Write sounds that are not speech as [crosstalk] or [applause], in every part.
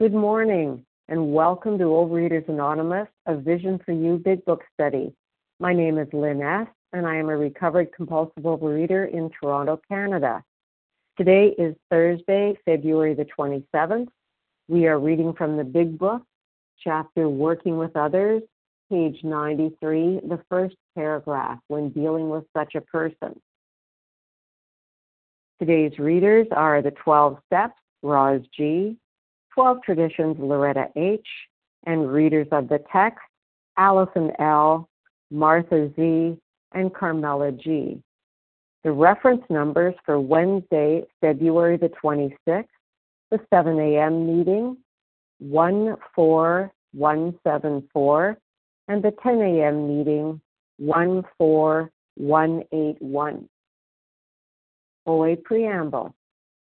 Good morning, and welcome to Overeaters Anonymous, a Vision for You Big Book study. My name is Lynn S., and I am a recovered compulsive overeater in Toronto, Canada. Today is Thursday, February the 27th. We are reading from the Big Book, chapter Working with Others, page 93, the first paragraph, when dealing with such a person. Today's readers are the 12 Steps, Roz G., 12 Traditions, Loretta H., and readers of the text, Allison L., Martha Z., and Carmela G. The reference numbers for Wednesday, February the 26th, the 7 a.m. meeting, 14174, and the 10 a.m. meeting, 14181. OA Preamble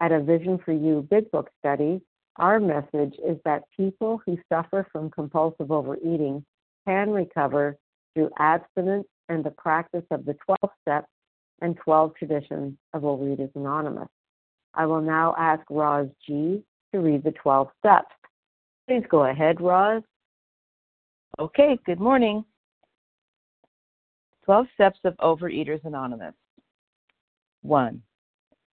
At a Vision for You Big Book study, our message is that people who suffer from compulsive overeating can recover through abstinence and the practice of the 12 steps and 12 traditions of Overeaters Anonymous. I will now ask Roz G. to read the 12 steps. Please go ahead, Roz. Okay, good morning. 12 Steps of Overeaters Anonymous. 1.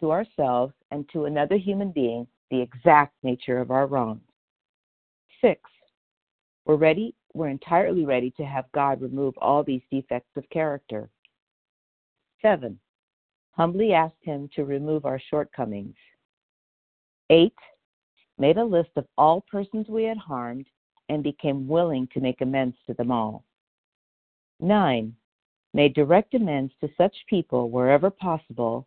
to ourselves and to another human being the exact nature of our wrongs. Six, we're ready, we're entirely ready to have God remove all these defects of character. Seven, humbly asked Him to remove our shortcomings. Eight, made a list of all persons we had harmed and became willing to make amends to them all. Nine, made direct amends to such people wherever possible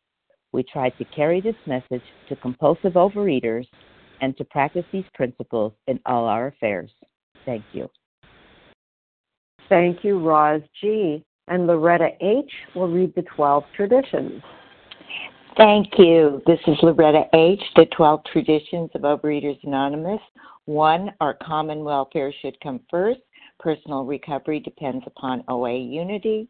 we try to carry this message to compulsive overeaters and to practice these principles in all our affairs. Thank you. Thank you, Roz G. And Loretta H. will read the 12 traditions. Thank you. This is Loretta H., the 12 Traditions of Overeaters Anonymous. One, our common welfare should come first. Personal recovery depends upon OA unity.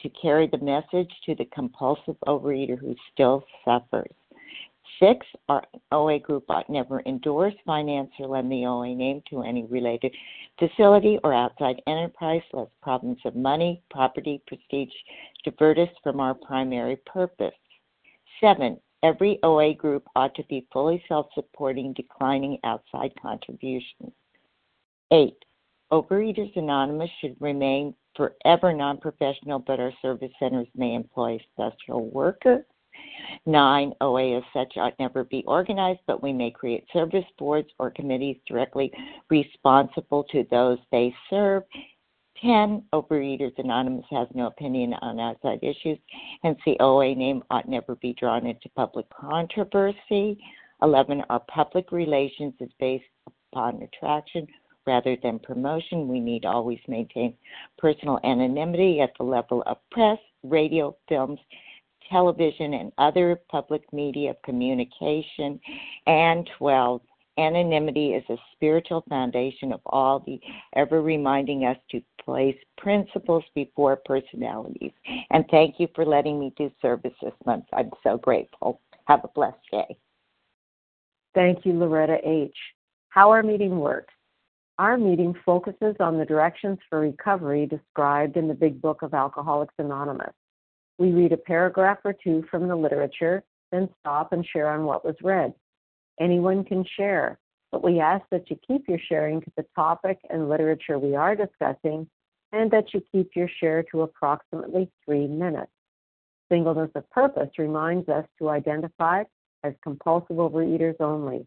to carry the message to the compulsive overeater who still suffers. Six, our OA group ought never endorse, finance, or lend the OA name to any related facility or outside enterprise, lest problems of money, property, prestige divert us from our primary purpose. Seven, every OA group ought to be fully self supporting, declining outside contributions. Eight, Overeaters Anonymous should remain forever non professional, but our service centers may employ special workers. Nine, OA as such ought never be organized, but we may create service boards or committees directly responsible to those they serve. 10. Overeaters Anonymous has no opinion on outside issues, and the OA name ought never be drawn into public controversy. 11. Our public relations is based upon attraction rather than promotion. We need always maintain personal anonymity at the level of press, radio, films, television, and other public media communication. And 12. Anonymity is a spiritual foundation of all the ever reminding us to place principles before personalities. And thank you for letting me do service this month. I'm so grateful. Have a blessed day. Thank you, Loretta H. How our meeting works. Our meeting focuses on the directions for recovery described in the Big Book of Alcoholics Anonymous. We read a paragraph or two from the literature, then stop and share on what was read. Anyone can share, but we ask that you keep your sharing to the topic and literature we are discussing, and that you keep your share to approximately three minutes. Singleness of purpose reminds us to identify as compulsive overeaters only.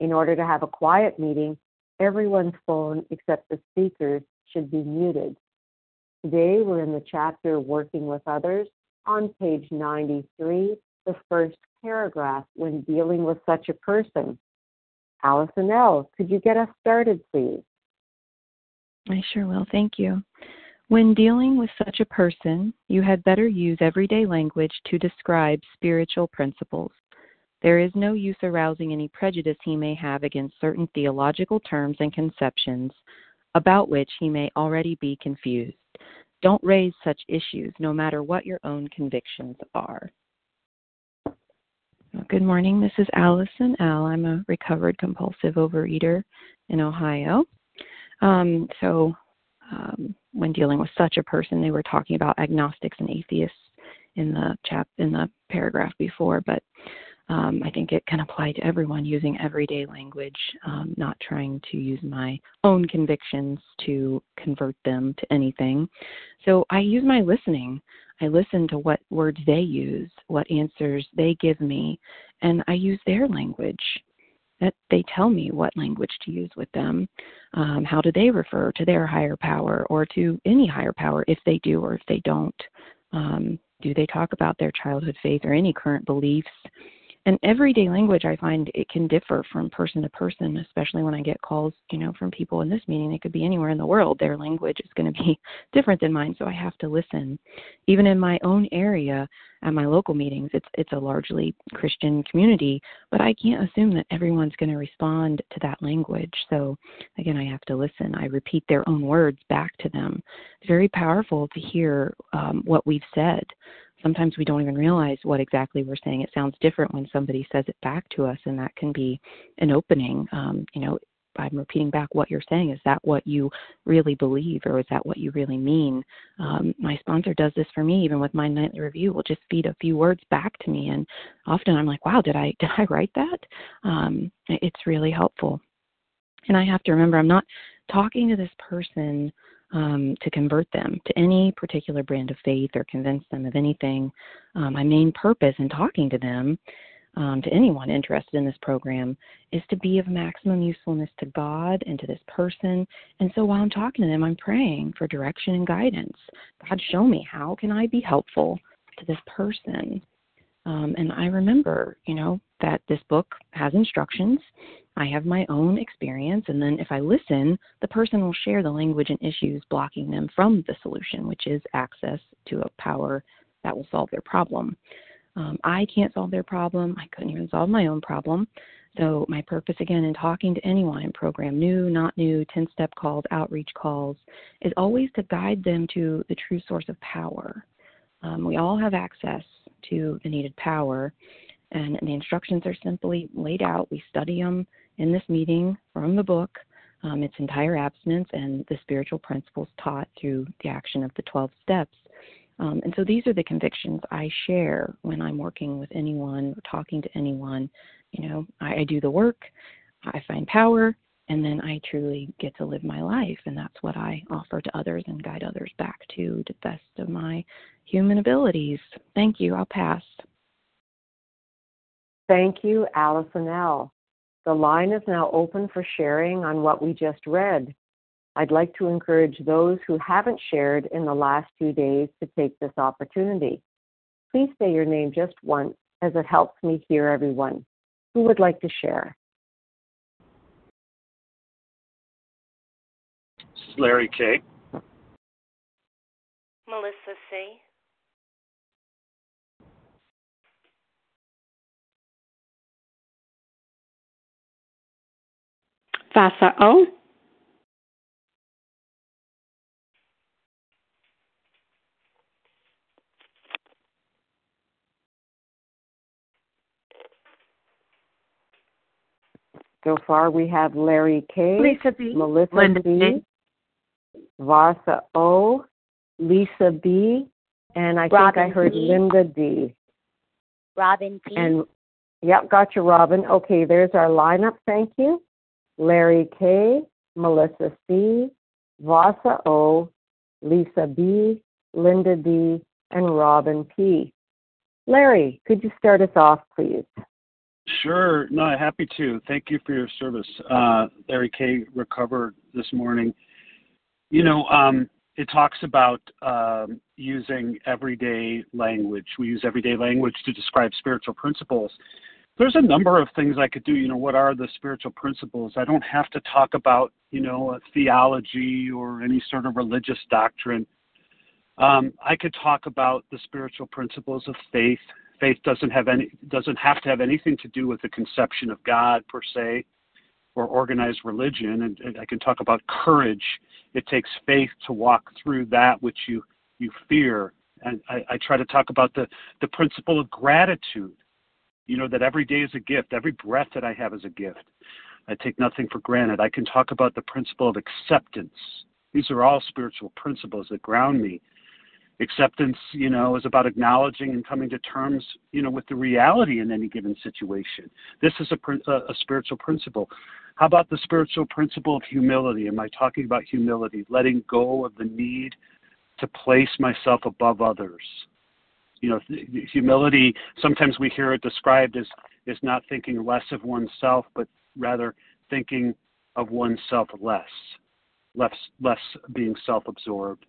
In order to have a quiet meeting, everyone's phone except the speaker's should be muted. Today we're in the chapter Working with Others on page 93, the first paragraph, when dealing with such a person. Allison L., could you get us started, please? I sure will. Thank you. When dealing with such a person, you had better use everyday language to describe spiritual principles. There is no use arousing any prejudice he may have against certain theological terms and conceptions about which he may already be confused. Don't raise such issues, no matter what your own convictions are. Good morning. This is Allison L. I'm a recovered compulsive overeater in Ohio. Um, so, um, when dealing with such a person, they were talking about agnostics and atheists in the chap in the paragraph before, but um, I think it can apply to everyone using everyday language, um, not trying to use my own convictions to convert them to anything. So I use my listening. I listen to what words they use, what answers they give me, and I use their language. That they tell me what language to use with them. Um, how do they refer to their higher power or to any higher power if they do or if they don't? Um, do they talk about their childhood faith or any current beliefs? And everyday language i find it can differ from person to person especially when i get calls you know from people in this meeting. They could be anywhere in the world. Their language is going [laughs] to be different than mine so i have to listen. Even in my own area at my local meetings it's it's a largely christian community but i can't assume that everyone's going to respond to that language. So again i have to listen. I repeat their own words back to them. It's very powerful to hear um, what we've said sometimes we don't even realize what exactly we're saying. It sounds different when somebody says it back to us, and that can be an opening. Um, you know, I'm repeating back what you're saying. Is that what you really believe, or is that what you really mean? Um, my sponsor does this for me, even with my nightly review. Will just feed a few words back to me, and often I'm like, "Wow, did I [laughs] did I write that?" Um, it's really helpful. And I have to remember, I'm not talking to this person um, to convert them to any particular brand of faith or convince them of anything. Um, my main purpose in talking to them, um, to anyone interested in this program, is to be of maximum usefulness to God and to this person. And so while I'm talking to them, I'm praying for direction and guidance. God, show me how can I be helpful to this person. Um, and I remember, you know, that this book has instructions. I have my own experience, and then if I listen, the person will share the language and issues blocking them from the solution, which is access to a power that will solve their problem. Um, I can't solve their problem. I couldn't even solve my own problem. So, my purpose again in talking to anyone in program new, not new, 10 step calls, outreach calls, is always to guide them to the true source of power. Um, we all have access to the needed power, and the instructions are simply laid out. We study them in this meeting from the book, um, its entire abstinence, and the spiritual principles taught through the action of the 12 steps. Um, and so these are the convictions I share when I'm working with anyone, or talking to anyone. You know, I, I do the work, I find power, and then I truly get to live my life. And that's what I offer to others and guide others back to the best of my human abilities. Thank you. I'll pass. Thank you, Allison L. The line is now open for sharing on what we just read. I'd like to encourage those who haven't shared in the last few days to take this opportunity. Please say your name just once as it helps me hear everyone. Who would like to share? Larry K. Melissa C. Vasa O. So far, we have Larry K, Lisa B, Melissa Linda B, B. Vasa O, Lisa B, and I Robin think I heard P. Linda D. Robin P. And yep, got you, Robin. Okay, there's our lineup. Thank you. Larry K, Melissa C, Vasa O, Lisa B, Linda D, and Robin P. Larry, could you start us off, please? Sure. No, happy to. Thank you for your service. Uh, Larry K. recovered this morning. You know, um, it talks about um, using everyday language. We use everyday language to describe spiritual principles. There's a number of things I could do. You know, what are the spiritual principles? I don't have to talk about, you know, theology or any sort of religious doctrine. Um, I could talk about the spiritual principles of faith, faith doesn't have any doesn't have to have anything to do with the conception of God per se or organized religion and, and I can talk about courage it takes faith to walk through that which you you fear and I, I try to talk about the the principle of gratitude you know that every day is a gift. Every breath that I have is a gift. I take nothing for granted. I can talk about the principle of acceptance. These are all spiritual principles that ground me. Acceptance you know is about acknowledging and coming to terms you know with the reality in any given situation. This is a, a, spiritual principle. How about the spiritual principle of humility? Am i talking about humility? Letting go of the need to place myself above others you know humility sometimes we hear it described as is not thinking less of oneself but rather thinking of oneself less less less being self-absorbed.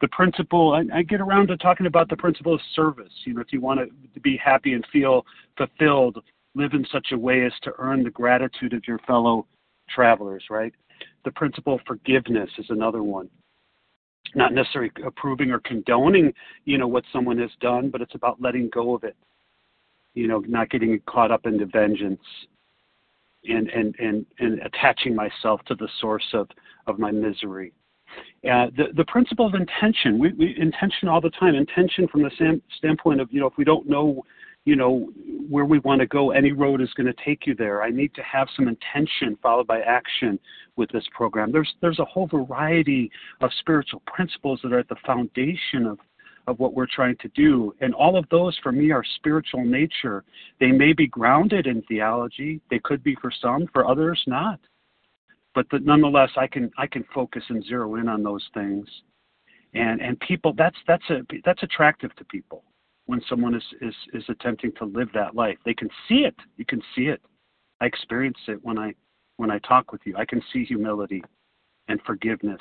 The principle I, I, get around to talking about the principle of service. You know, if you want to be happy and feel fulfilled, live in such a way as to earn the gratitude of your fellow travelers. Right. The principle of forgiveness is another one. Not necessarily approving or condoning, you know, what someone has done, but it's about letting go of it. You know, not getting caught up into vengeance and and and, and attaching myself to the source of of my misery. Uh, the the principle of intention, we, we intention all the time. Intention from the sam, standpoint of you know if we don't know you know where we want to go, any road is going to take you there. I need to have some intention followed by action with this program. There's there's a whole variety of spiritual principles that are at the foundation of of what we're trying to do. And all of those for me are spiritual nature. They may be grounded in theology. They could be for some, for others not. But the, nonetheless, I can I can focus and zero in on those things. And and people that's that's a that's attractive to people when someone is, is is attempting to live that life. They can see it. You can see it. I experience it when I when I talk with you. I can see humility and forgiveness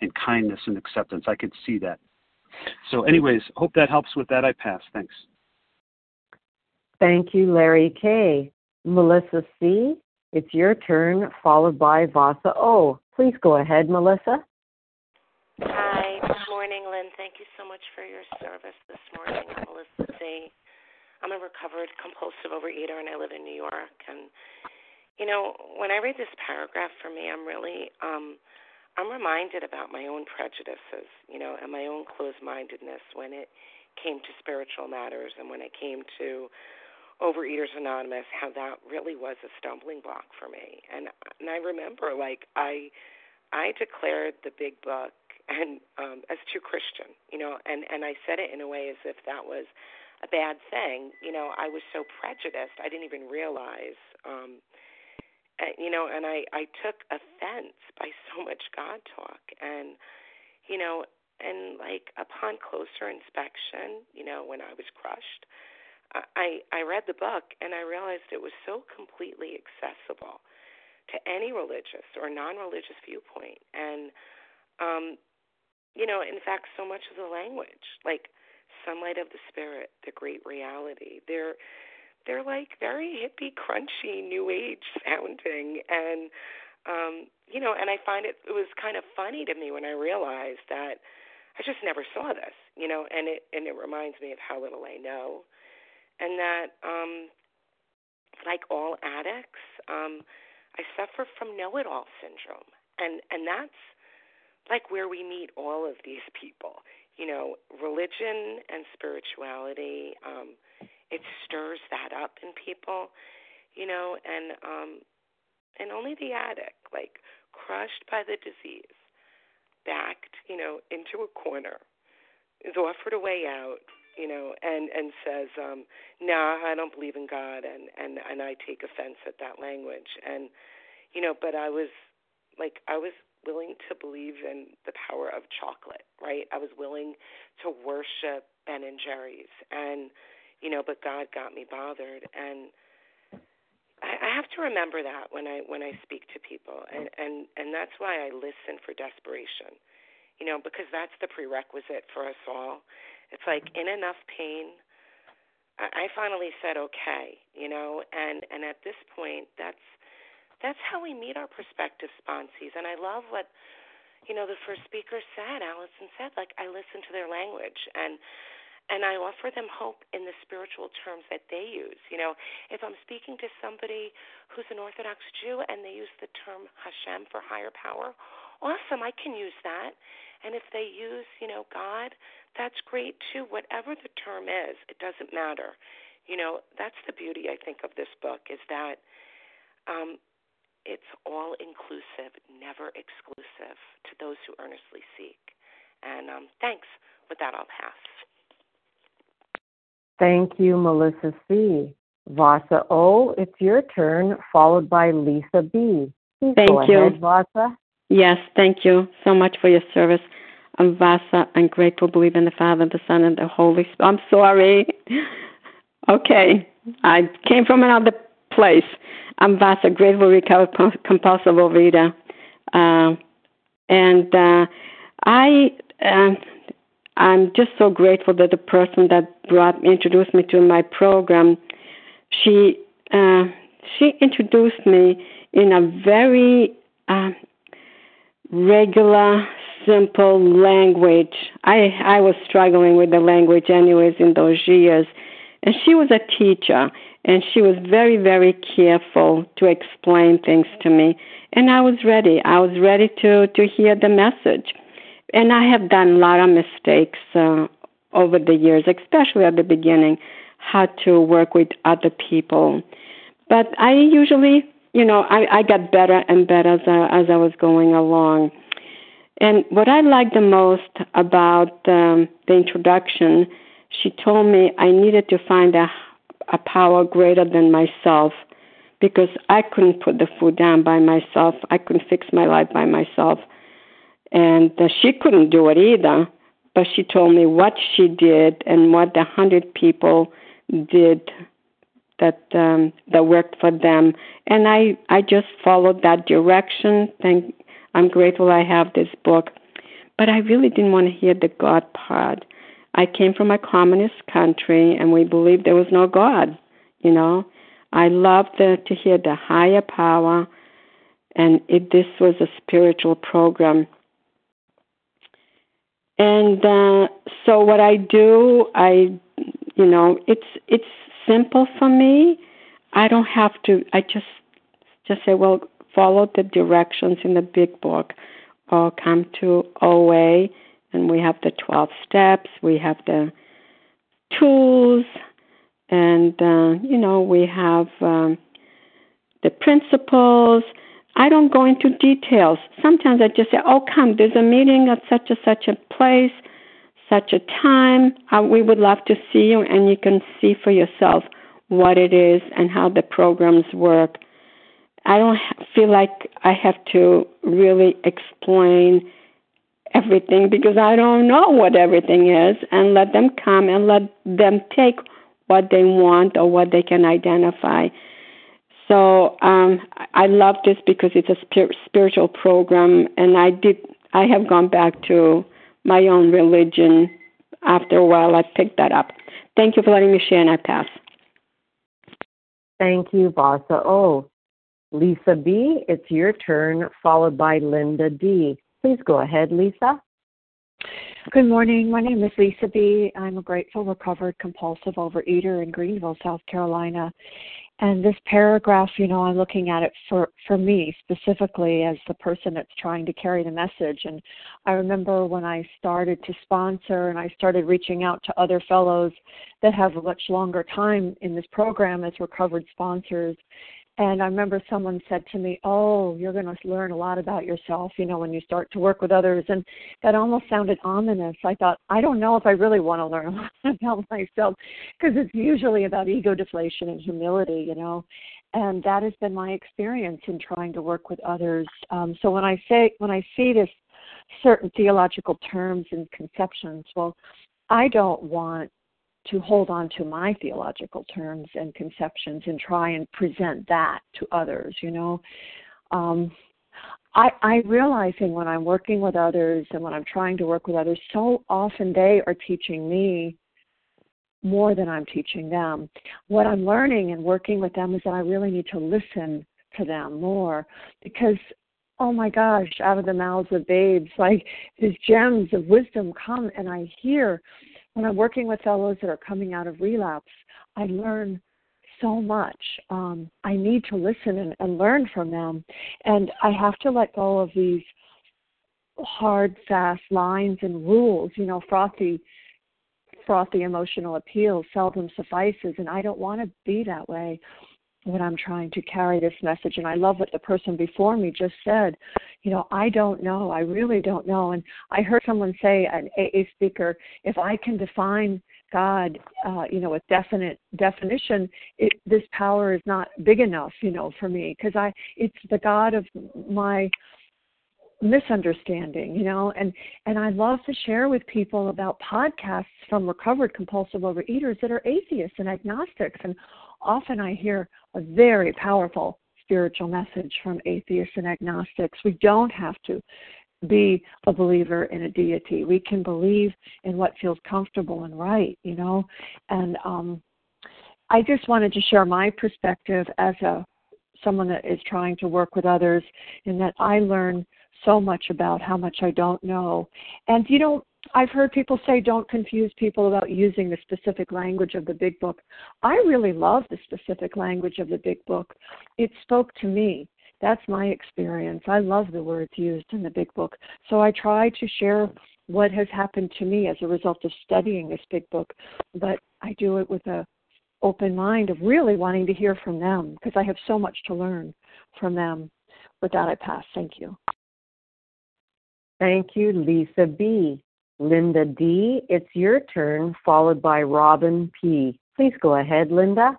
and kindness and acceptance. I can see that. So, anyways, hope that helps with that. I pass. Thanks. Thank you, Larry K. Melissa C., it's your turn, followed by Vasa O. Please go ahead, Melissa. Uh, Hi, good morning, Lynn. Thank you so much for your service this morning. I'm Melissa C. I'm a recovered compulsive overeater and I live in New York. And, you know, when I read this paragraph for me, I'm really, um, I'm reminded about my own prejudices, you know, and my own closed mindedness when it came to spiritual matters and when it came to Overeaters Anonymous, how that really was a stumbling block for me. And and I remember like I I declared the big book and um as true Christian, you know, and and I said it in a way as if that was a bad thing. You know, I was so prejudiced, I didn't even realize um and, you know, and I I took offense by [laughs] so much God talk and you know, and like upon closer inspection, you know, when I was crushed, I I read the book and I realized it was so completely accessible to any religious or non-religious viewpoint and um you know in fact so much of the language like sunlight of the spirit the great reality they're they're like very hippie crunchy new age sounding. And um you know and I find it it was kind of funny to me when I realized that I just never saw this you know and it and it reminds me of how little I know. And that um like all addicts um I suffer from know-it-all syndrome. And and that's like where we meet all of these people. You know religion and spirituality um it stirs that up in people you know and um and only the addict like crushed by the disease backed you know into a corner is offered a way out you know, and and says, um, "Nah, I don't believe in God," and and and I take offense at that language, and you know, but I was like, I was willing to believe in the power of chocolate, right? I was willing to worship Ben and Jerry's, and you know, but God got me bothered, and I, I have to remember that when I when I speak to people, and and and that's why I listen for desperation, you know, because that's the prerequisite for us all it's like in enough pain. I, finally said okay, you know, and and at this point, that's that's how we meet our prospective sponsees. And I love what you know the first speaker said. Allison said, like I listen to their language and and I offer them hope in the spiritual terms that they use. You know, if I'm speaking to somebody who's an Orthodox Jew and they use the term Hashem for higher power, awesome, I can use that. And if they use, you know, God, that's great too. Whatever the term is, it doesn't matter. You know, that's the beauty I think of this book is that um, it's all inclusive, never exclusive to those who earnestly seek. And um, thanks. With that, I'll pass. Thank you, Melissa C. Vasa O, it's your turn, followed by Lisa B. Please thank go you. Ahead, Vasa. Yes, thank you so much for your service. I'm Vasa. I'm grateful, believe in the Father, the Son, and the Holy Spirit. I'm sorry. [laughs] Okay, I came from another place. I'm Vasa, grateful, recovered, compulsive overeater. Uh, and uh, I, uh, I'm just so grateful that the person that brought introduced me to my program, she, uh, she introduced me in a very uh, regular, simple language. I I was struggling with the language anyways in those years. And she was a teacher and she was very, very careful to explain things to me. And I was ready. I was ready to, to hear the message. And I have done a lot of mistakes uh, over the years, especially at the beginning, how to work with other people. But I usually, you know, I, I got better and better as I, as I was going along. And what I liked the most about um, the introduction, she told me I needed to find a, a power greater than myself because I couldn't put the food down by myself. I couldn't fix my life by myself. And uh, she couldn't do it either. But she told me what she did and what the hundred people did that um, that worked for them, and I I just followed that direction. Thank I'm grateful I have this book. But I really didn't want to hear the God part. I came from a communist country and we believed there was no God. You know, I love the, to hear the higher power, and it, this was a spiritual program. And uh, so what I do, I, you know, it's it's simple for me. I don't have to. I just just say, well, follow the directions in the big book, or come to OA, and we have the twelve steps. We have the tools, and uh, you know, we have um, the principles. I don't go into details. Sometimes I just say, "Oh, come, there's a meeting at such and such a place, such a time. Uh, we would love to see you, and you can see for yourself what it is and how the programs work." I don't feel like I have to really explain everything because I don't know what everything is, and let them come and let them take what they want or what they can identify. So um, I love this because it's a spir- spiritual program, and I did. I have gone back to my own religion after a while. I picked that up. Thank you for letting me share, and I pass. Thank you, Vasa. Oh, Lisa B., it's your turn, followed by Linda D. Please go ahead, Lisa. Good morning. My name is Lisa B. I'm a grateful, recovered, compulsive overeater in Greenville, South Carolina. And this paragraph, you know, I'm looking at it for, for me specifically as the person that's trying to carry the message. And I remember when I started to sponsor and I started reaching out to other fellows that have a much longer time in this program as recovered sponsors and I remember someone said to me, Oh, you're going to learn a lot about yourself, you know, when you start to work with others. And that almost sounded ominous. I thought, I don't know if I really want to learn [laughs] a lot about myself because it's usually about ego deflation and humility, you know. And that has been my experience in trying to work with others. Um, so when I say, when I see this certain theological terms and conceptions, well, I don't want to hold on to my theological terms and conceptions and try and present that to others you know? Um i i realizing when i'm working with others and when i'm trying to work with others so often they are teaching me more than i'm teaching them. What i'm learning and working with them is that i really need to listen to them more because oh my gosh out of the mouths of babes like these gems of wisdom come and i hear when I'm working with fellows that are coming out of relapse, I learn so much. Um, I need to listen and, and learn from them. And I have to let go of these hard, fast lines and rules, you know, frothy frothy emotional appeal seldom suffices and I don't want to be that way when I'm trying to carry this message. And I love what the person before me just said. You know, I don't know. I really don't know. And I heard someone say, an AA speaker, if I can define God, uh, you know, with definite definition, it, this power is not big enough, you know, for me because I, it's the God of my misunderstanding you know and and i love to share with people about podcasts from recovered compulsive overeaters that are atheists and agnostics and often I hear a very powerful spiritual message from atheists and agnostics. We don't have to be a believer in a deity. We can believe in what feels comfortable and right, you know. And um I just wanted to share my perspective as a someone that is trying to work with others in that I learn so much about how much I don't know. And you know, I've heard people say don't confuse people about using the specific language of the big book. I really love the specific language of the big book. It spoke to me. That's my experience. I love the words used in the big book. So I try to share what has happened to me as a result of studying this big book, but I do it with a open mind of really wanting to hear from them because I have so much to learn from them. With that, I pass. Thank you. Thank you, Lisa B. Linda D., it's your turn, followed by Robin P. Please go ahead, Linda.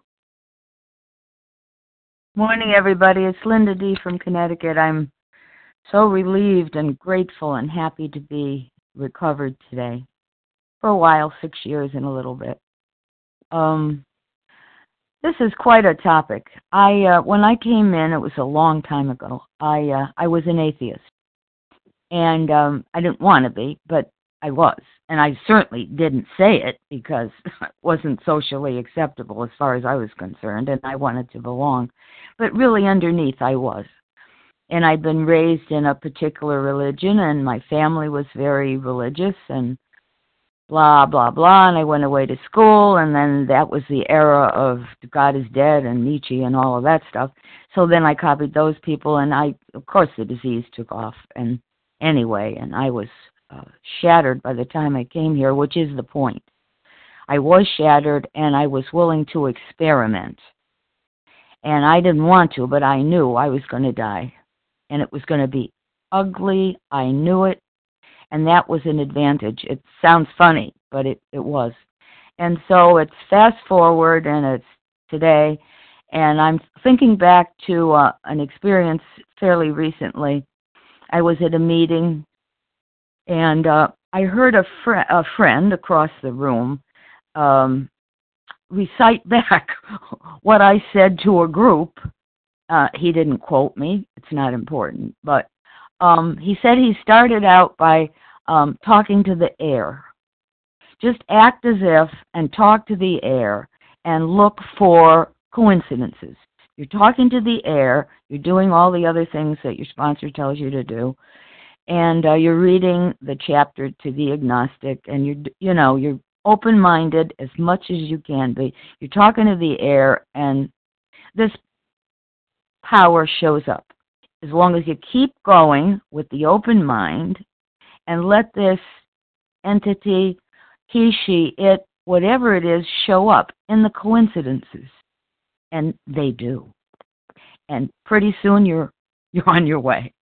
Morning, everybody. It's Linda D. from Connecticut. I'm so relieved and grateful and happy to be recovered today. For a while, six years and a little bit. Um, this is quite a topic. I uh, when I came in, it was a long time ago. I uh, I was an atheist, and um, I didn't want to be, but I was. and I certainly didn't say it because [laughs] it wasn't socially acceptable as far as I was concerned, and I wanted to belong. But really, underneath, I was. And I'd been raised in a particular religion, and my family was very religious, and blah, blah, blah. And I went away to school, and then that was the era of God is dead and Nietzsche and all of that stuff. So then I copied those people, and I, of course, the disease took off. And anyway, and I was uh, shattered by the time I came here, which is the point. I was shattered and I was willing to experiment. And I didn't want to, but I knew I was going to die. And it was going to be ugly. I knew it. And that was an advantage. It sounds funny, but it, it was. And so it's fast forward and it's today. And I'm thinking back to uh, an experience fairly recently. I was at a meeting and uh, I heard a, fr- a friend across the room um, recite [laughs] back what I said to a group. Uh, he didn't quote me; it's not important. But um, he said he started out by um, talking to the air. Just act as if and talk to the air and look for coincidences. You're talking to the air. You're doing all the other things that your sponsor tells you to do and uh, you're reading the chapter to the agnostic and you're you know you're open minded as much as you can be. You're talking to the air and this power shows up. As long as you keep going with the open mind and let this entity he she it whatever it is show up in the coincidences and they do. And pretty soon you're [laughs] you're on your way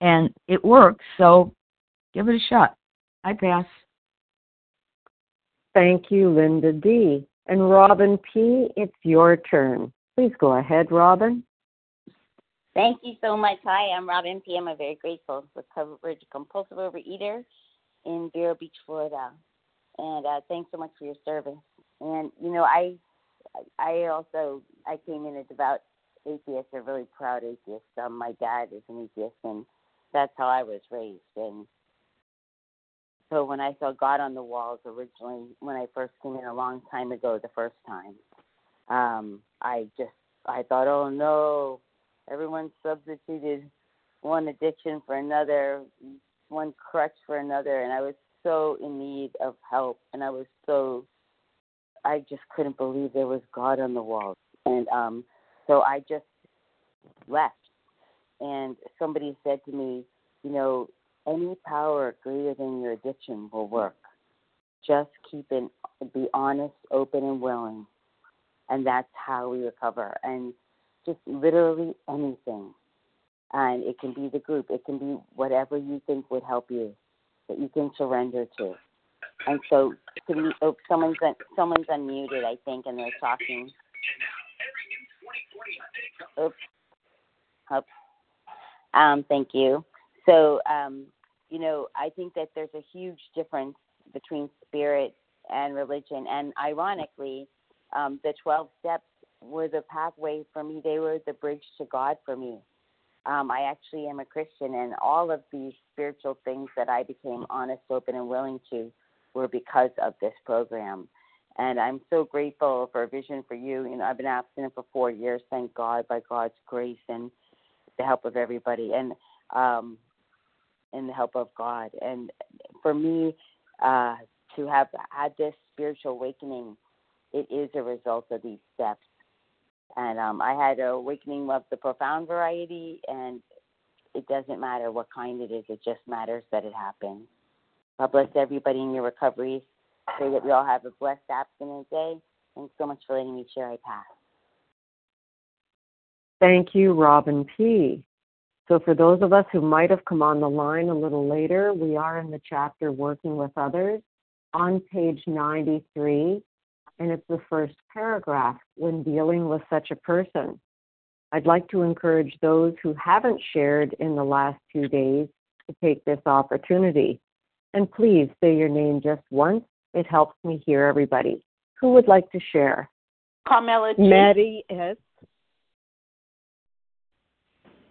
and it works. So give it a shot. I pass. Thank you, Linda D. And Robin P., it's your turn. Please go ahead, Robin. Thank you so much. Hi, I'm Robin P. I'm a very grateful recovered compulsive overeater in Vero Beach, Florida. And uh, thanks so much for your service. And you know, I I also I came in a devout atheist, a really proud atheist. Um, my dad is an atheist, and that's how I was raised. And so when I saw God on the walls originally, when I first came in a long time ago, the first time, um, I just I thought, oh no, everyone substituted one addiction for another, one crutch for another, and I was so in need of help, and I was so I just couldn't believe there was God on the walls, and um, so I just left and somebody said to me, you know, any power greater than your addiction will work. Just keep it, be honest, open, and willing. And that's how we recover. And just literally anything. And it can be the group, it can be whatever you think would help you that you can surrender to. And so, can we, oh, someone's someone's unmuted, I think, and they're talking. Oops. Oops. Um, thank you. So, um, you know, I think that there's a huge difference between spirit and religion. And ironically, um, the 12 steps were the pathway for me, they were the bridge to God for me. Um, I actually am a Christian, and all of these spiritual things that I became honest, open, and willing to were because of this program. And I'm so grateful for a Vision for You. You know, I've been abstinent for four years, thank God, by God's grace. And the help of everybody and um, and the help of God. And for me, uh, to have had this spiritual awakening, it is a result of these steps. And um, I had an awakening of the profound variety, and it doesn't matter what kind it is, it just matters that it happens. God bless everybody in your recovery. Pray that we all have a blessed abstinent day. Thanks so much for letting me share. I pass. Thank you, Robin P. So, for those of us who might have come on the line a little later, we are in the chapter Working with Others on page 93, and it's the first paragraph when dealing with such a person. I'd like to encourage those who haven't shared in the last two days to take this opportunity. And please say your name just once. It helps me hear everybody. Who would like to share? Carmela G. Maddie S.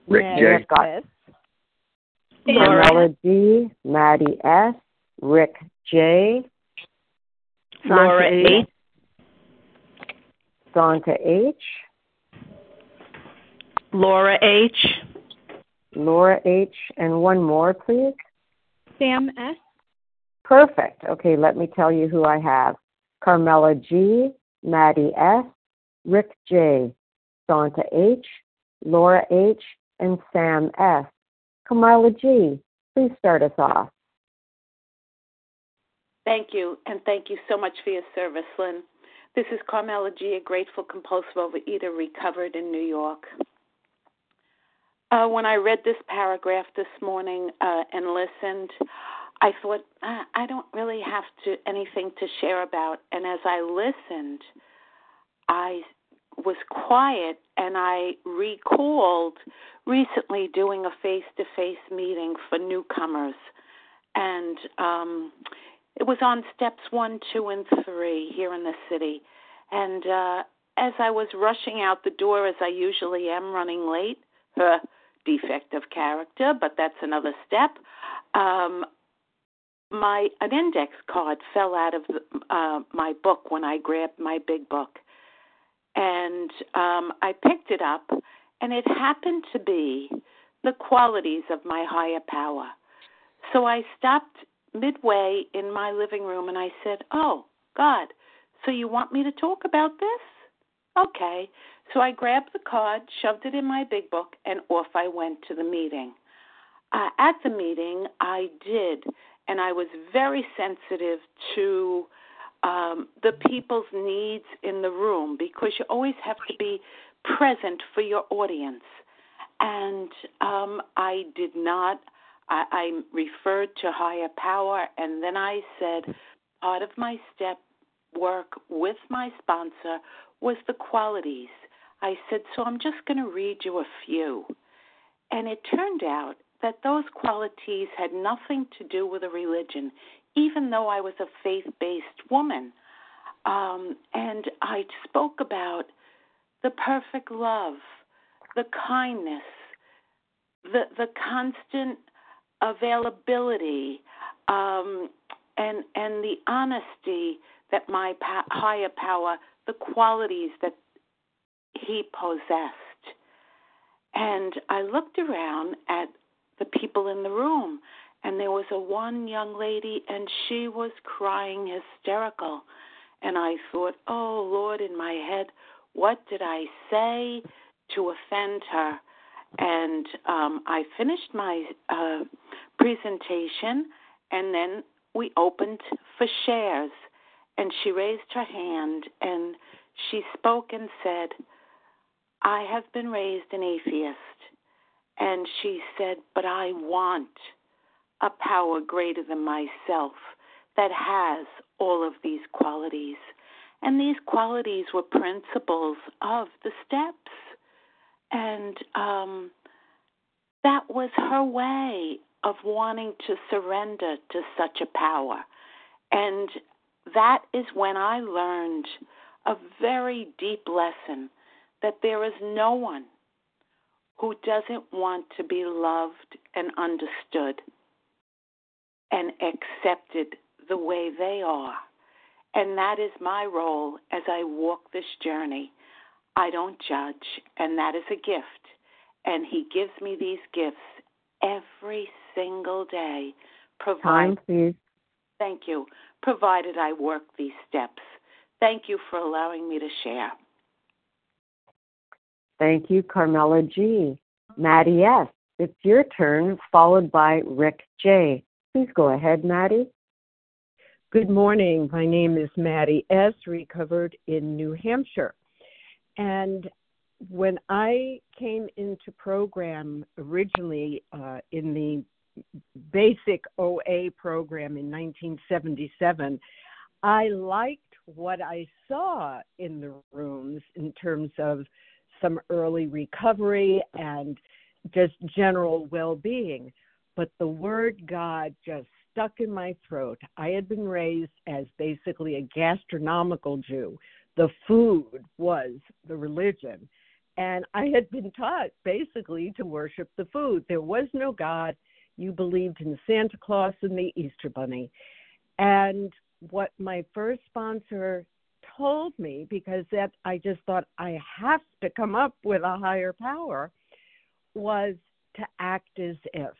Rick J. Scott. Marilla D, Maddie S, Rick J. Laura H. Santa H. Laura H. Laura H. And one more, please. Sam S. Perfect. Okay, let me tell you who I have Carmela G., Maddie S., Rick J., Santa H., Laura H., and Sam S. Carmela G., please start us off. Thank you, and thank you so much for your service, Lynn. This is Carmela G., a grateful compulsive overeater recovered in New York. Uh, when I read this paragraph this morning uh, and listened, I thought ah, I don't really have to anything to share about. And as I listened, I was quiet and I recalled recently doing a face-to-face meeting for newcomers, and um, it was on steps one, two, and three here in the city. And uh, as I was rushing out the door, as I usually am, running late, uh, defect of character, but that's another step. Um, my an index card fell out of uh, my book when I grabbed my big book, and um, I picked it up, and it happened to be the qualities of my higher power. So I stopped midway in my living room and I said, "Oh God, so you want me to talk about this?" Okay. So I grabbed the card, shoved it in my big book, and off I went to the meeting. Uh, at the meeting, I did and I was very sensitive to um, the people's needs in the room because you always have to be present for your audience. And um, I did not. I, I referred to higher power, and then I said part of my step work with my sponsor was the qualities. I said, so I'm just going to read you a few. And it turned out that those qualities had nothing to do with a religion, even though I was a faith based woman. Um, and I spoke about the perfect love, the kindness, the, the constant availability, um, and, and the honesty that my pa- higher power, the qualities that he possessed. And I looked around at the people in the room. And there was a one young lady, and she was crying hysterical. And I thought, oh, Lord, in my head, what did I say to offend her? And um, I finished my uh, presentation, and then we opened for shares. And she raised her hand and she spoke and said, I have been raised an atheist. And she said, But I want a power greater than myself that has all of these qualities. And these qualities were principles of the steps. And um, that was her way of wanting to surrender to such a power. And that is when I learned a very deep lesson that there is no one who doesn't want to be loved and understood and accepted the way they are. And that is my role as I walk this journey. I don't judge, and that is a gift. And He gives me these gifts every single day. Provide, Time, please. Thank you. Provided I work these steps. Thank you for allowing me to share. Thank you, Carmela G. Maddie S. It's your turn, followed by Rick J. Please go ahead, Maddie. Good morning. My name is Maddie S., recovered in New Hampshire. And when I came into program originally uh, in the basic OA program in 1977, I liked what I saw in the rooms in terms of some early recovery and just general well being. But the word God just stuck in my throat. I had been raised as basically a gastronomical Jew. The food was the religion. And I had been taught basically to worship the food. There was no God. You believed in Santa Claus and the Easter Bunny. And what my first sponsor told me, because that I just thought I have to come up with a higher power, was to act as if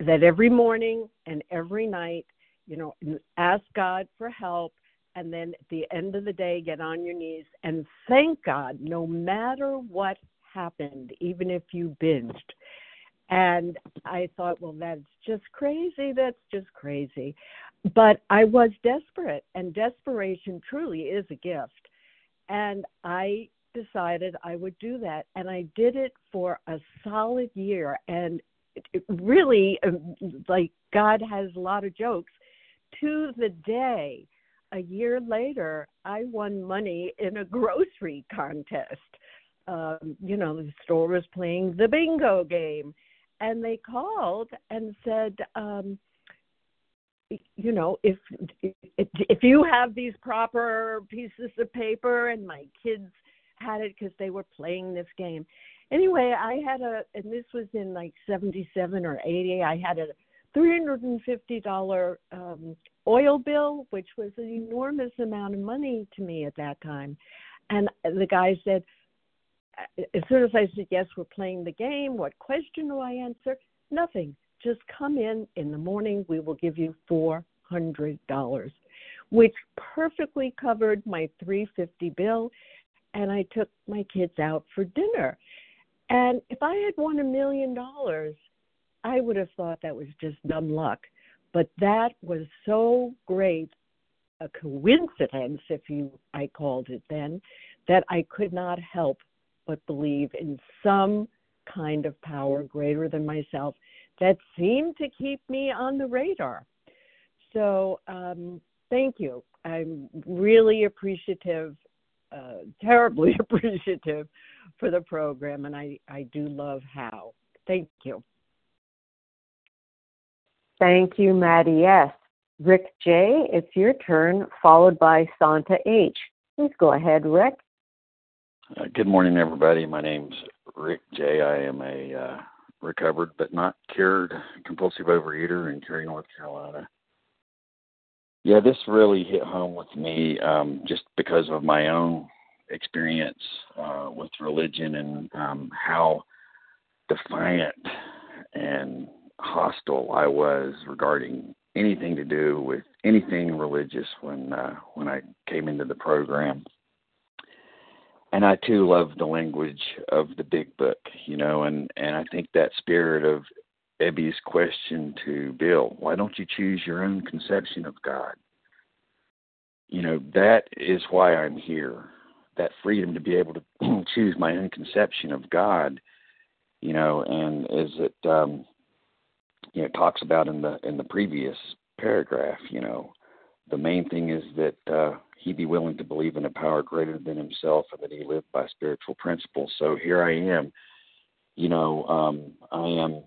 that every morning and every night, you know, ask God for help and then at the end of the day get on your knees and thank God no matter what happened, even if you binged. And I thought, well, that's just crazy. That's just crazy. But I was desperate, and desperation truly is a gift. And I decided I would do that. And I did it for a solid year. And really, um, like, God has a lot of jokes. To the day, a year later, I won money in a grocery contest. Um, you know, the store was playing the bingo game, and they called and said, um, you know, if if you have these proper pieces of paper, and my kids had it because they were playing this game. Anyway, I had a, and this was in like '77 or '80. I had a $350 um, oil bill, which was an enormous amount of money to me at that time. And the guy said, as soon as I said, yes, we're playing the game, what question do I answer? Nothing. Just come in in the morning. We will give you $400, which perfectly covered my 350 bill. And I took my kids out for dinner. And if I had won a million dollars, I would have thought that was just dumb luck. But that was so great a coincidence, if you I called it then, that I could not help but believe in some kind of power greater than myself that seemed to keep me on the radar. So um, thank you. I'm really appreciative, uh, [laughs] terribly [laughs] appreciative for the program, and I, I do love how. Thank you. Thank you, Maddie S. Rick J., it's your turn, followed by Santa H. Please go ahead, Rick. Uh, good morning, everybody. My name's Rick J. I am a uh, recovered but not cured compulsive overeater in Cary, North Carolina. Yeah, this really hit home with me um, just because of my own experience uh, with religion and um, how defiant and hostile I was regarding anything to do with anything religious when uh, when I came into the program. And I too love the language of the big book, you know, and and I think that spirit of Ebby's question to Bill, why don't you choose your own conception of God? You know, that is why I'm here. That freedom to be able to [clears throat] choose my own conception of God, you know, and is it um you know talks about in the in the previous paragraph you know the main thing is that uh he be willing to believe in a power greater than himself and that he lived by spiritual principles so here i am you know um i am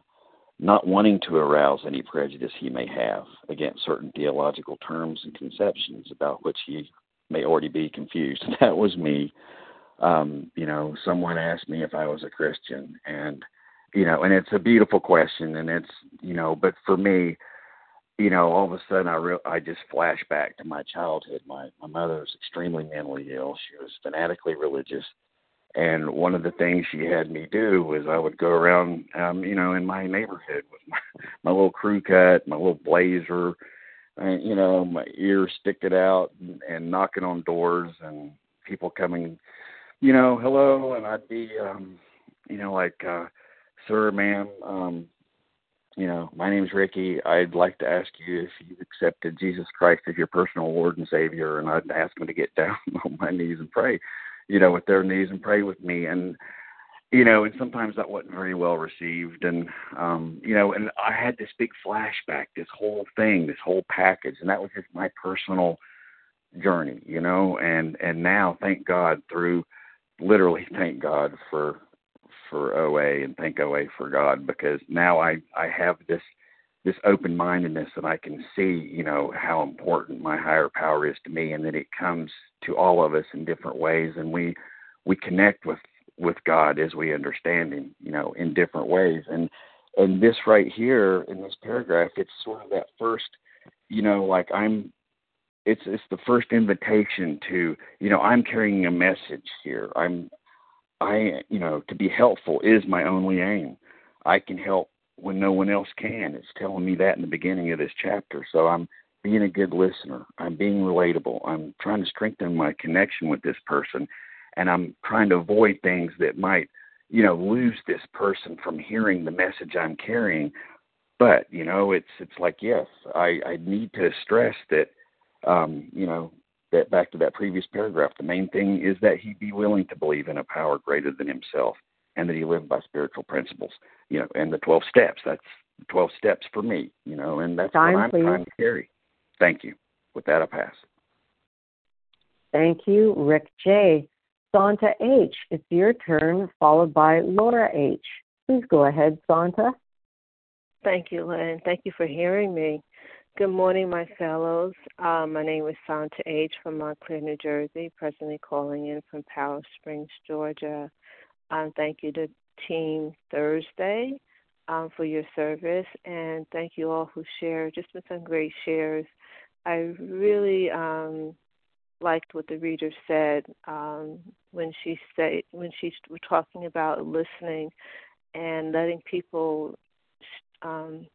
not wanting to arouse any prejudice he may have against certain theological terms and conceptions about which he may already be confused [laughs] that was me um you know someone asked me if i was a christian and you know, and it's a beautiful question, and it's you know, but for me, you know, all of a sudden I re- I just flash back to my childhood. My my mother was extremely mentally ill. She was fanatically religious, and one of the things she had me do was I would go around, um, you know, in my neighborhood with my, [laughs] my little crew cut, my little blazer, and you know, my ears sticking out and, and knocking on doors, and people coming, you know, hello, and I'd be, um, you know, like. uh sir, ma'am, um, you know, my name's Ricky. I'd like to ask you if you've accepted Jesus Christ as your personal Lord and Savior, and I'd ask them to get [laughs] down on my knees and pray, you know, with their knees and pray with me. And, you know, and sometimes that wasn't very well received. And, um, you know, and I had this big flashback, this whole thing, this whole package, and that was just my personal journey, you know, and, and now thank God through, literally [laughs] thank God for for OA and thank OA for God because now I I have this this open mindedness and I can see you know how important my higher power is to me and that it comes to all of us in different ways and we we connect with with God as we understand him you know in different ways and and this right here in this paragraph it's sort of that first you know like I'm it's it's the first invitation to you know I'm carrying a message here. I'm I you know to be helpful is my only aim. I can help when no one else can. It's telling me that in the beginning of this chapter. So I'm being a good listener. I'm being relatable. I'm trying to strengthen my connection with this person and I'm trying to avoid things that might, you know, lose this person from hearing the message I'm carrying. But, you know, it's it's like yes, I, I need to stress that um, you know, that back to that previous paragraph, the main thing is that he be willing to believe in a power greater than himself and that he lived by spiritual principles. You know, and the twelve steps, that's twelve steps for me, you know, and that's Time, what I'm please. trying to carry. Thank you. With that I pass. Thank you, Rick J. Santa H., it's your turn, followed by Laura H. Please go ahead, Santa. Thank you, Lynn. Thank you for hearing me. Good morning, my fellows. Uh, my name is Santa H. from Montclair, New Jersey, presently calling in from Powder Springs, Georgia. Um, thank you to Team Thursday um, for your service, and thank you all who shared. Just been some great shares. I really um, liked what the reader said um, when she said when she was talking about listening and letting people um,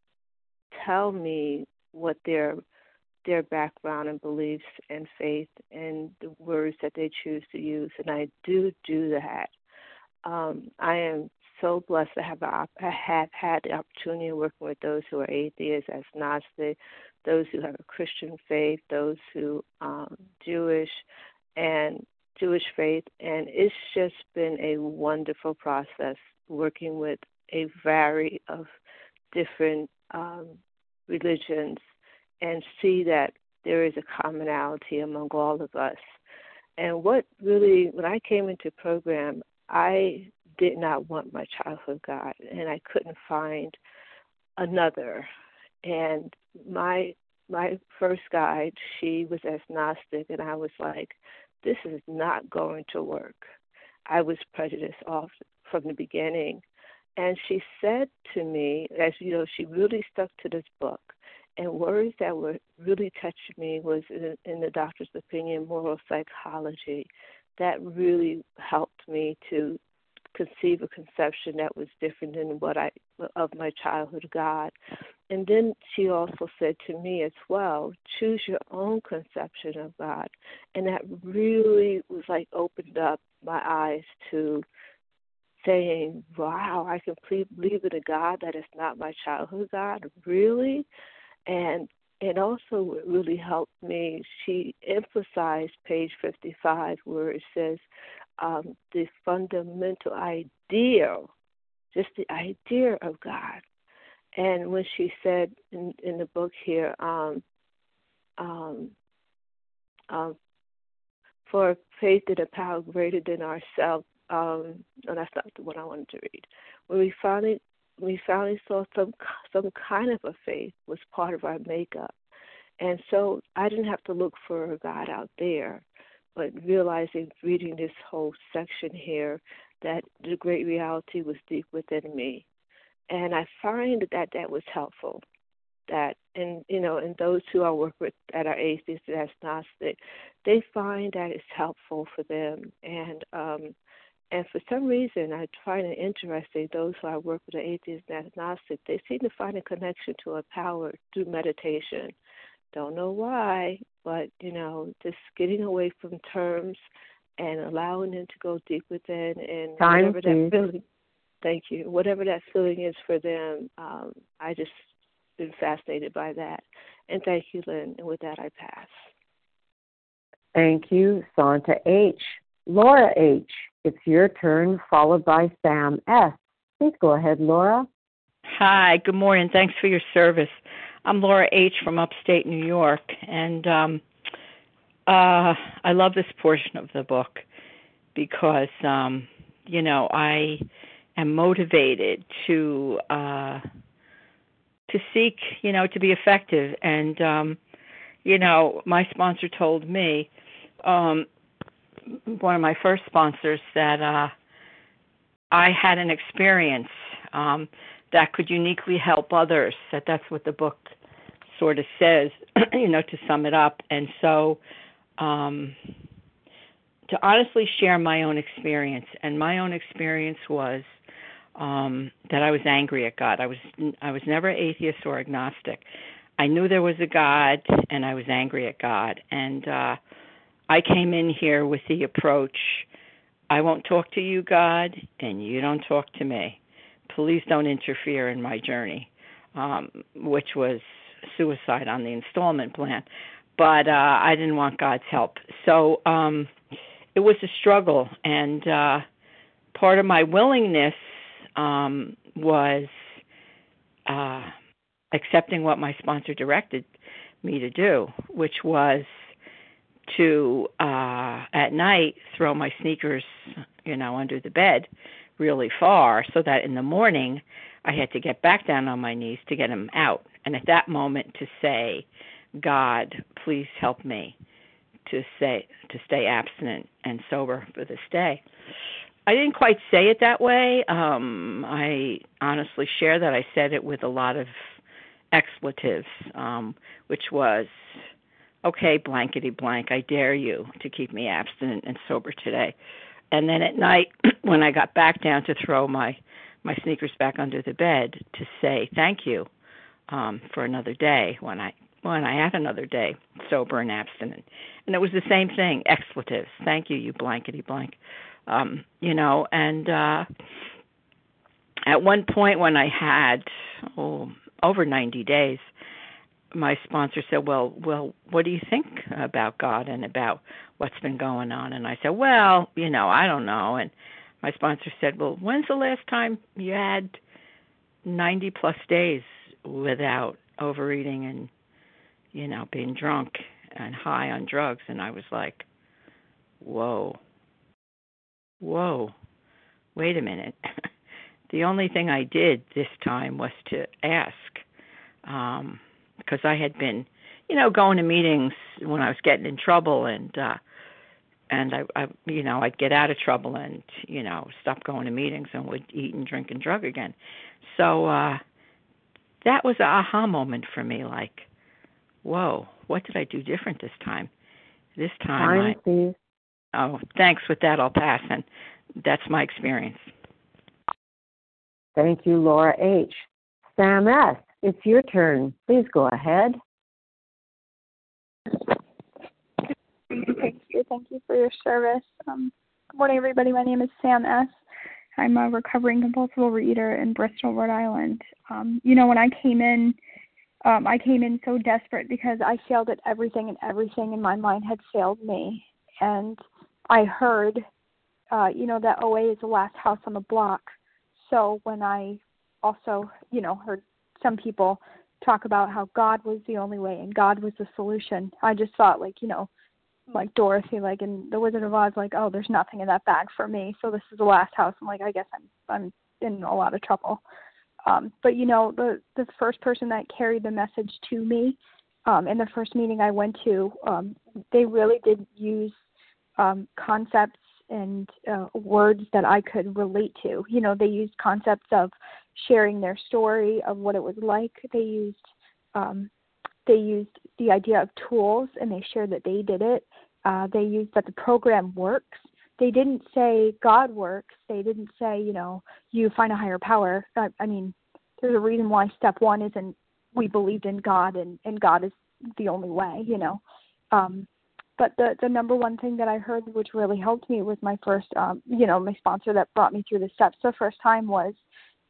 tell me what their their background and beliefs and faith and the words that they choose to use, and I do do that. Um, I am so blessed to have I have had the opportunity of working with those who are atheists, agnostic, those who have a Christian faith, those who um, Jewish and Jewish faith, and it's just been a wonderful process working with a variety of different um, religions and see that there is a commonality among all of us. And what really, when I came into program, I did not want my childhood God, and I couldn't find another. And my my first guide, she was agnostic, and I was like, this is not going to work. I was prejudiced off from the beginning. And she said to me, as you know, she really stuck to this book. And words that were really touched me was in, in the doctor's opinion, moral psychology. That really helped me to conceive a conception that was different than what I of my childhood God. And then she also said to me as well, choose your own conception of God. And that really was like opened up my eyes to saying, Wow, I can believe in a God that is not my childhood God. Really? And it also really helped me. She emphasized page 55 where it says um, the fundamental idea, just the idea of God. And when she said in, in the book here, um, um, um, for faith in a power greater than ourselves, um, no, that's not one I wanted to read. When we finally we finally saw some some kind of a faith was part of our makeup, and so I didn't have to look for a God out there, but realizing reading this whole section here that the great reality was deep within me, and I find that that was helpful. That and you know, and those who I work with that are atheists and agnostic, they find that it's helpful for them, and um, and for some reason, I find it interesting. Those who I work with, the atheists and agnostic, they seem to find a connection to a power through meditation. Don't know why, but you know, just getting away from terms and allowing them to go deep within and Time, whatever please. that feeling. Thank you. Whatever that feeling is for them, um, I just been fascinated by that. And thank you, Lynn. And with that, I pass. Thank you, Santa H. Laura H., it's your turn, followed by Sam S. Please go ahead, Laura. Hi, good morning. Thanks for your service. I'm Laura H. from upstate New York, and um, uh, I love this portion of the book because, um, you know, I am motivated to uh, to seek, you know, to be effective. And, um, you know, my sponsor told me, um, one of my first sponsors, that uh, I had an experience um, that could uniquely help others. That that's what the book sort of says, [clears throat] you know, to sum it up. And so, um, to honestly share my own experience, and my own experience was um, that I was angry at God. I was I was never atheist or agnostic. I knew there was a God, and I was angry at God. And uh, I came in here with the approach: I won't talk to you, God, and you don't talk to me. Please don't interfere in my journey, um, which was suicide on the installment plan. But uh, I didn't want God's help, so um, it was a struggle. And uh, part of my willingness um, was uh, accepting what my sponsor directed me to do, which was to uh at night throw my sneakers you know under the bed really far so that in the morning I had to get back down on my knees to get them out. And at that moment to say God please help me to say to stay abstinent and sober for this day I didn't quite say it that way. Um, I honestly share that I said it with a lot of expletives, um, which was, okay, blankety blank, I dare you to keep me abstinent and sober today. And then at night, [clears throat] when I got back down to throw my my sneakers back under the bed to say thank you um, for another day when I when I had another day sober and abstinent, and it was the same thing, expletives. Thank you, you blankety blank um, you know, and uh, at one point when I had oh, over 90 days, my sponsor said, "Well, well, what do you think about God and about what's been going on?" And I said, "Well, you know, I don't know." And my sponsor said, "Well, when's the last time you had 90 plus days without overeating and you know, being drunk and high on drugs?" And I was like, "Whoa." Whoa, wait a minute. [laughs] the only thing I did this time was to ask, um, because I had been, you know, going to meetings when I was getting in trouble, and uh, and I, I, you know, I'd get out of trouble and you know stop going to meetings and would eat and drink and drug again. So uh, that was a aha moment for me. Like, whoa, what did I do different this time? This time, time I, Oh, thanks. With that, I'll pass. And that's my experience. Thank you, Laura H. Sam S., it's your turn. Please go ahead. Thank you. Thank you for your service. Um, good morning, everybody. My name is Sam S. I'm a recovering compulsive overeater in Bristol, Rhode Island. Um, you know, when I came in, um, I came in so desperate because I failed at everything, and everything in my mind had failed me. And I heard, uh, you know, that OA is the last house on the block. So when I also, you know, heard some people talk about how God was the only way and God was the solution, I just thought, like, you know, like Dorothy, like in The Wizard of Oz, like, oh, there's nothing in that bag for me. So this is the last house. I'm like, I guess I'm I'm in a lot of trouble. Um, but you know, the the first person that carried the message to me um, in the first meeting I went to, um, they really did use um, concepts and uh, words that I could relate to. You know, they used concepts of sharing their story of what it was like. They used um, they used the idea of tools, and they shared that they did it. Uh, they used that the program works. They didn't say God works. They didn't say, you know, you find a higher power. I, I mean, there's a reason why step one isn't we believed in God and and God is the only way. You know, um, but the the number one thing that I heard which really helped me was my first um you know my sponsor that brought me through the steps the first time was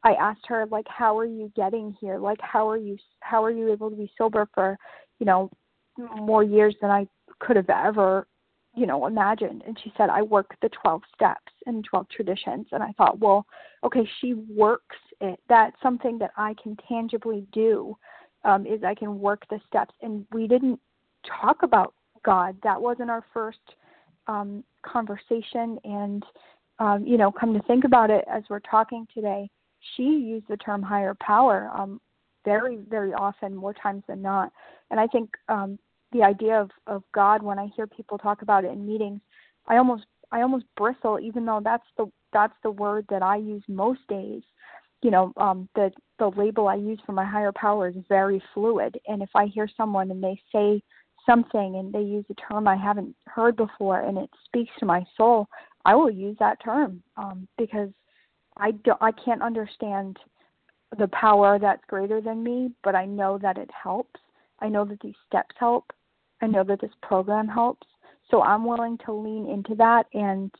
I asked her like how are you getting here? Like how are you how are you able to be sober for you know more years than I could have ever you know imagined? And she said I work the 12 steps and 12 traditions. And I thought well okay she works it. That's something that I can tangibly do um is I can work the steps. And we didn't talk about God. That wasn't our first um, conversation. And, um, you know, come to think about it as we're talking today, she used the term higher power um, very, very often, more times than not. And I think um, the idea of, of God, when I hear people talk about it in meetings, I almost I almost bristle, even though that's the that's the word that I use most days. you know, um, the the label I use for my higher power is very fluid. And if I hear someone and they say something and they use a term I haven't heard before and it speaks to my soul, I will use that term um, because I don't, I can't understand the power that's greater than me, but I know that it helps. I know that these steps help. I know that this program helps. So I'm willing to lean into that and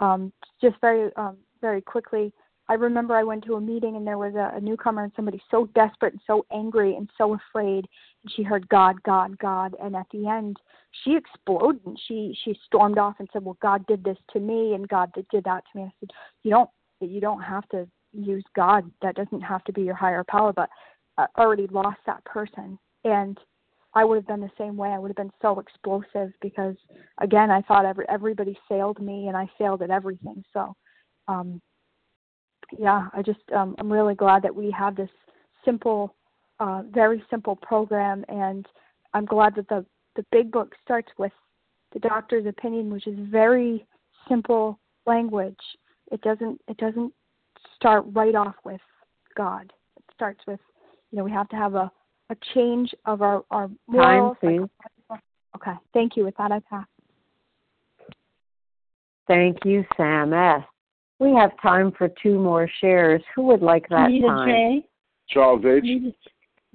um, just very um, very quickly. I remember I went to a meeting and there was a, a newcomer and somebody so desperate and so angry and so afraid. And she heard God, God, God, and at the end she exploded and she she stormed off and said, "Well, God did this to me and God did, did that to me." I said, "You don't you don't have to use God. That doesn't have to be your higher power." But I already lost that person and I would have been the same way. I would have been so explosive because again, I thought every everybody failed me and I failed at everything. So, um yeah, I just um I'm really glad that we have this simple uh very simple program and I'm glad that the the big book starts with the doctor's opinion which is very simple language. It doesn't it doesn't start right off with God. It starts with you know, we have to have a a change of our our morals. Time, please. Okay, thank you. With that, I pass. Thank you, Sam S. We have time for two more shares. Who would like that Anita time? J. Charles H. Anita,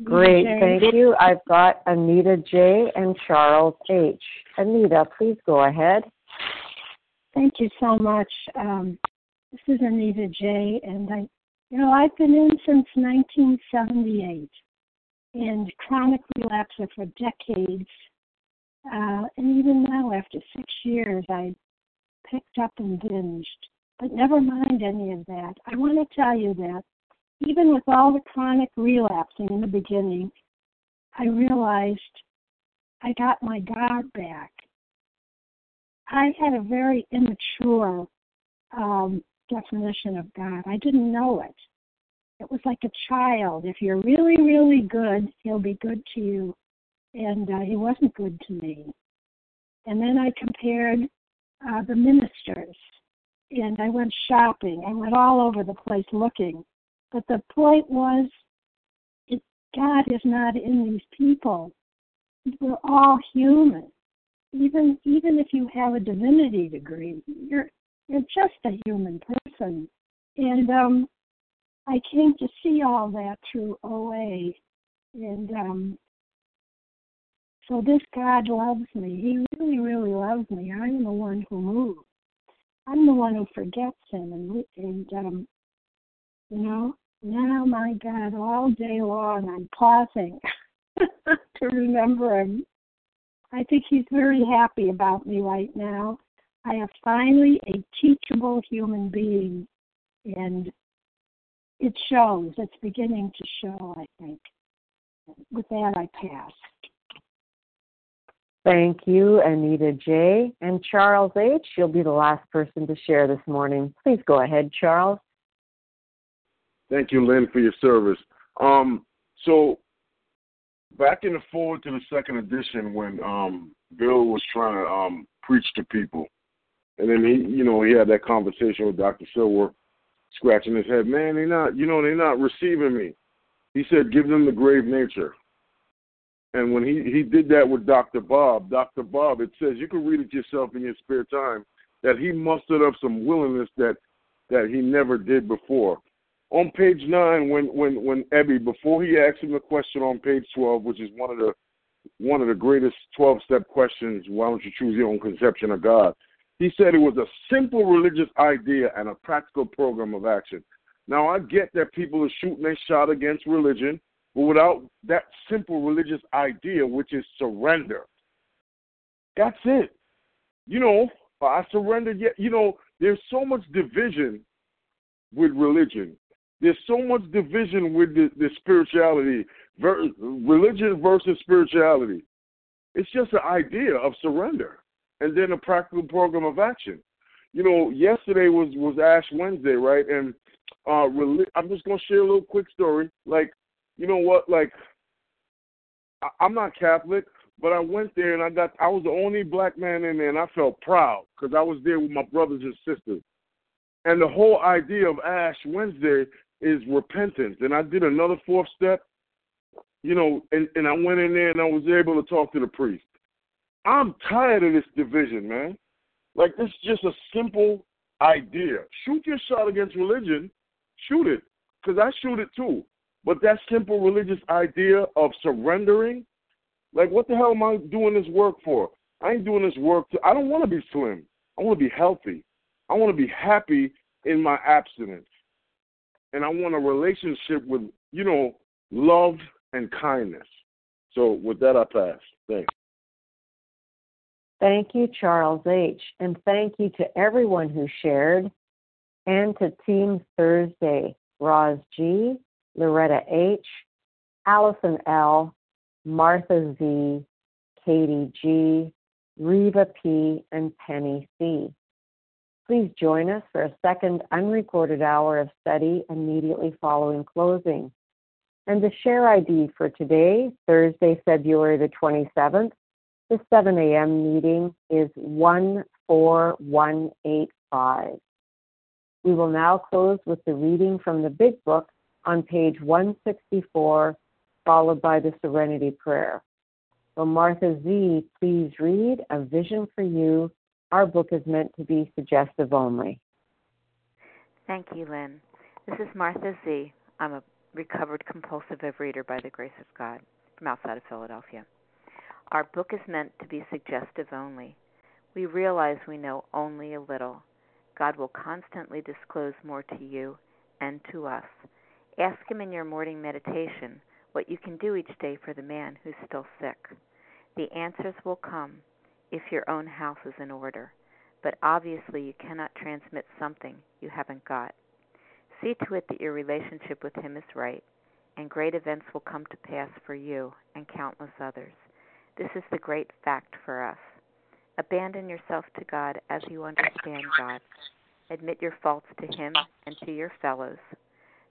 Great, Anita J. thank you. I've got Anita J. and Charles H. Anita, please go ahead. Thank you so much. Um, this is Anita J. And I, you know, I've been in since 1978 and chronic relapser for decades. Uh, and even now, after six years, I picked up and binged. But never mind any of that. I want to tell you that even with all the chronic relapsing in the beginning, I realized I got my God back. I had a very immature um, definition of God. I didn't know it. It was like a child. If you're really, really good, he'll be good to you. And uh, he wasn't good to me. And then I compared uh, the ministers, and I went shopping. I went all over the place looking. But the point was, it, God is not in these people. We're all human. Even even if you have a divinity degree, you're you're just a human person. And um, I came to see all that through OA, and um, so this God loves me. He really, really loves me. I'm the one who moves. I'm the one who forgets Him, and and um, you know, now my God, all day long I'm pausing [laughs] to remember Him. I think He's very happy about me right now. I am finally a teachable human being, and it shows. It's beginning to show, I think. With that, I pass. Thank you, Anita J. And Charles H., you'll be the last person to share this morning. Please go ahead, Charles. Thank you, Lynn, for your service. Um, so, back in the forward to the second edition, when um, Bill was trying to um, preach to people, and then he, you know, he had that conversation with Dr. Silkworth, scratching his head. Man, they're not, you know, they're not receiving me. He said, give them the grave nature. And when he, he did that with Dr. Bob, Dr. Bob, it says, you can read it yourself in your spare time, that he mustered up some willingness that that he never did before. On page nine, when when when Ebby, before he asked him the question on page twelve, which is one of the one of the greatest twelve step questions, why don't you choose your own conception of God? He said it was a simple religious idea and a practical program of action. Now I get that people are shooting their shot against religion, but without that simple religious idea, which is surrender. That's it. You know, I surrendered yet you know, there's so much division with religion. There's so much division with the, the spirituality, ver, religion versus spirituality. It's just an idea of surrender, and then a practical program of action. You know, yesterday was was Ash Wednesday, right? And uh, I'm just gonna share a little quick story. Like, you know what? Like, I, I'm not Catholic, but I went there and I got I was the only black man in there, and I felt proud because I was there with my brothers and sisters. And the whole idea of Ash Wednesday is repentance. And I did another fourth step, you know, and, and I went in there and I was able to talk to the priest. I'm tired of this division, man. Like this is just a simple idea. Shoot your shot against religion, shoot it, because I shoot it too. But that simple religious idea of surrendering, like what the hell am I doing this work for? I ain't doing this work to I don't want to be slim. I want to be healthy. I want to be happy in my abstinence. And I want a relationship with, you know, love and kindness. So with that I pass. Thanks. Thank you, Charles H. And thank you to everyone who shared and to Team Thursday, Roz G, Loretta H, Allison L, Martha Z, Katie G, Reva P, and Penny C. Please join us for a second unrecorded hour of study immediately following closing. And the share ID for today, Thursday, February the 27th, the 7 a.m. meeting is 14185. We will now close with the reading from the Big Book on page 164, followed by the Serenity Prayer. So, Martha Z, please read A Vision for You. Our book is meant to be suggestive only. Thank you, Lynn. This is Martha Z. I'm a recovered compulsive overeater by the grace of God from outside of Philadelphia. Our book is meant to be suggestive only. We realize we know only a little. God will constantly disclose more to you and to us. Ask Him in your morning meditation what you can do each day for the man who's still sick. The answers will come if your own house is in order, but obviously you cannot transmit something you haven't got. See to it that your relationship with Him is right, and great events will come to pass for you and countless others. This is the great fact for us. Abandon yourself to God as you understand God. Admit your faults to Him and to your fellows.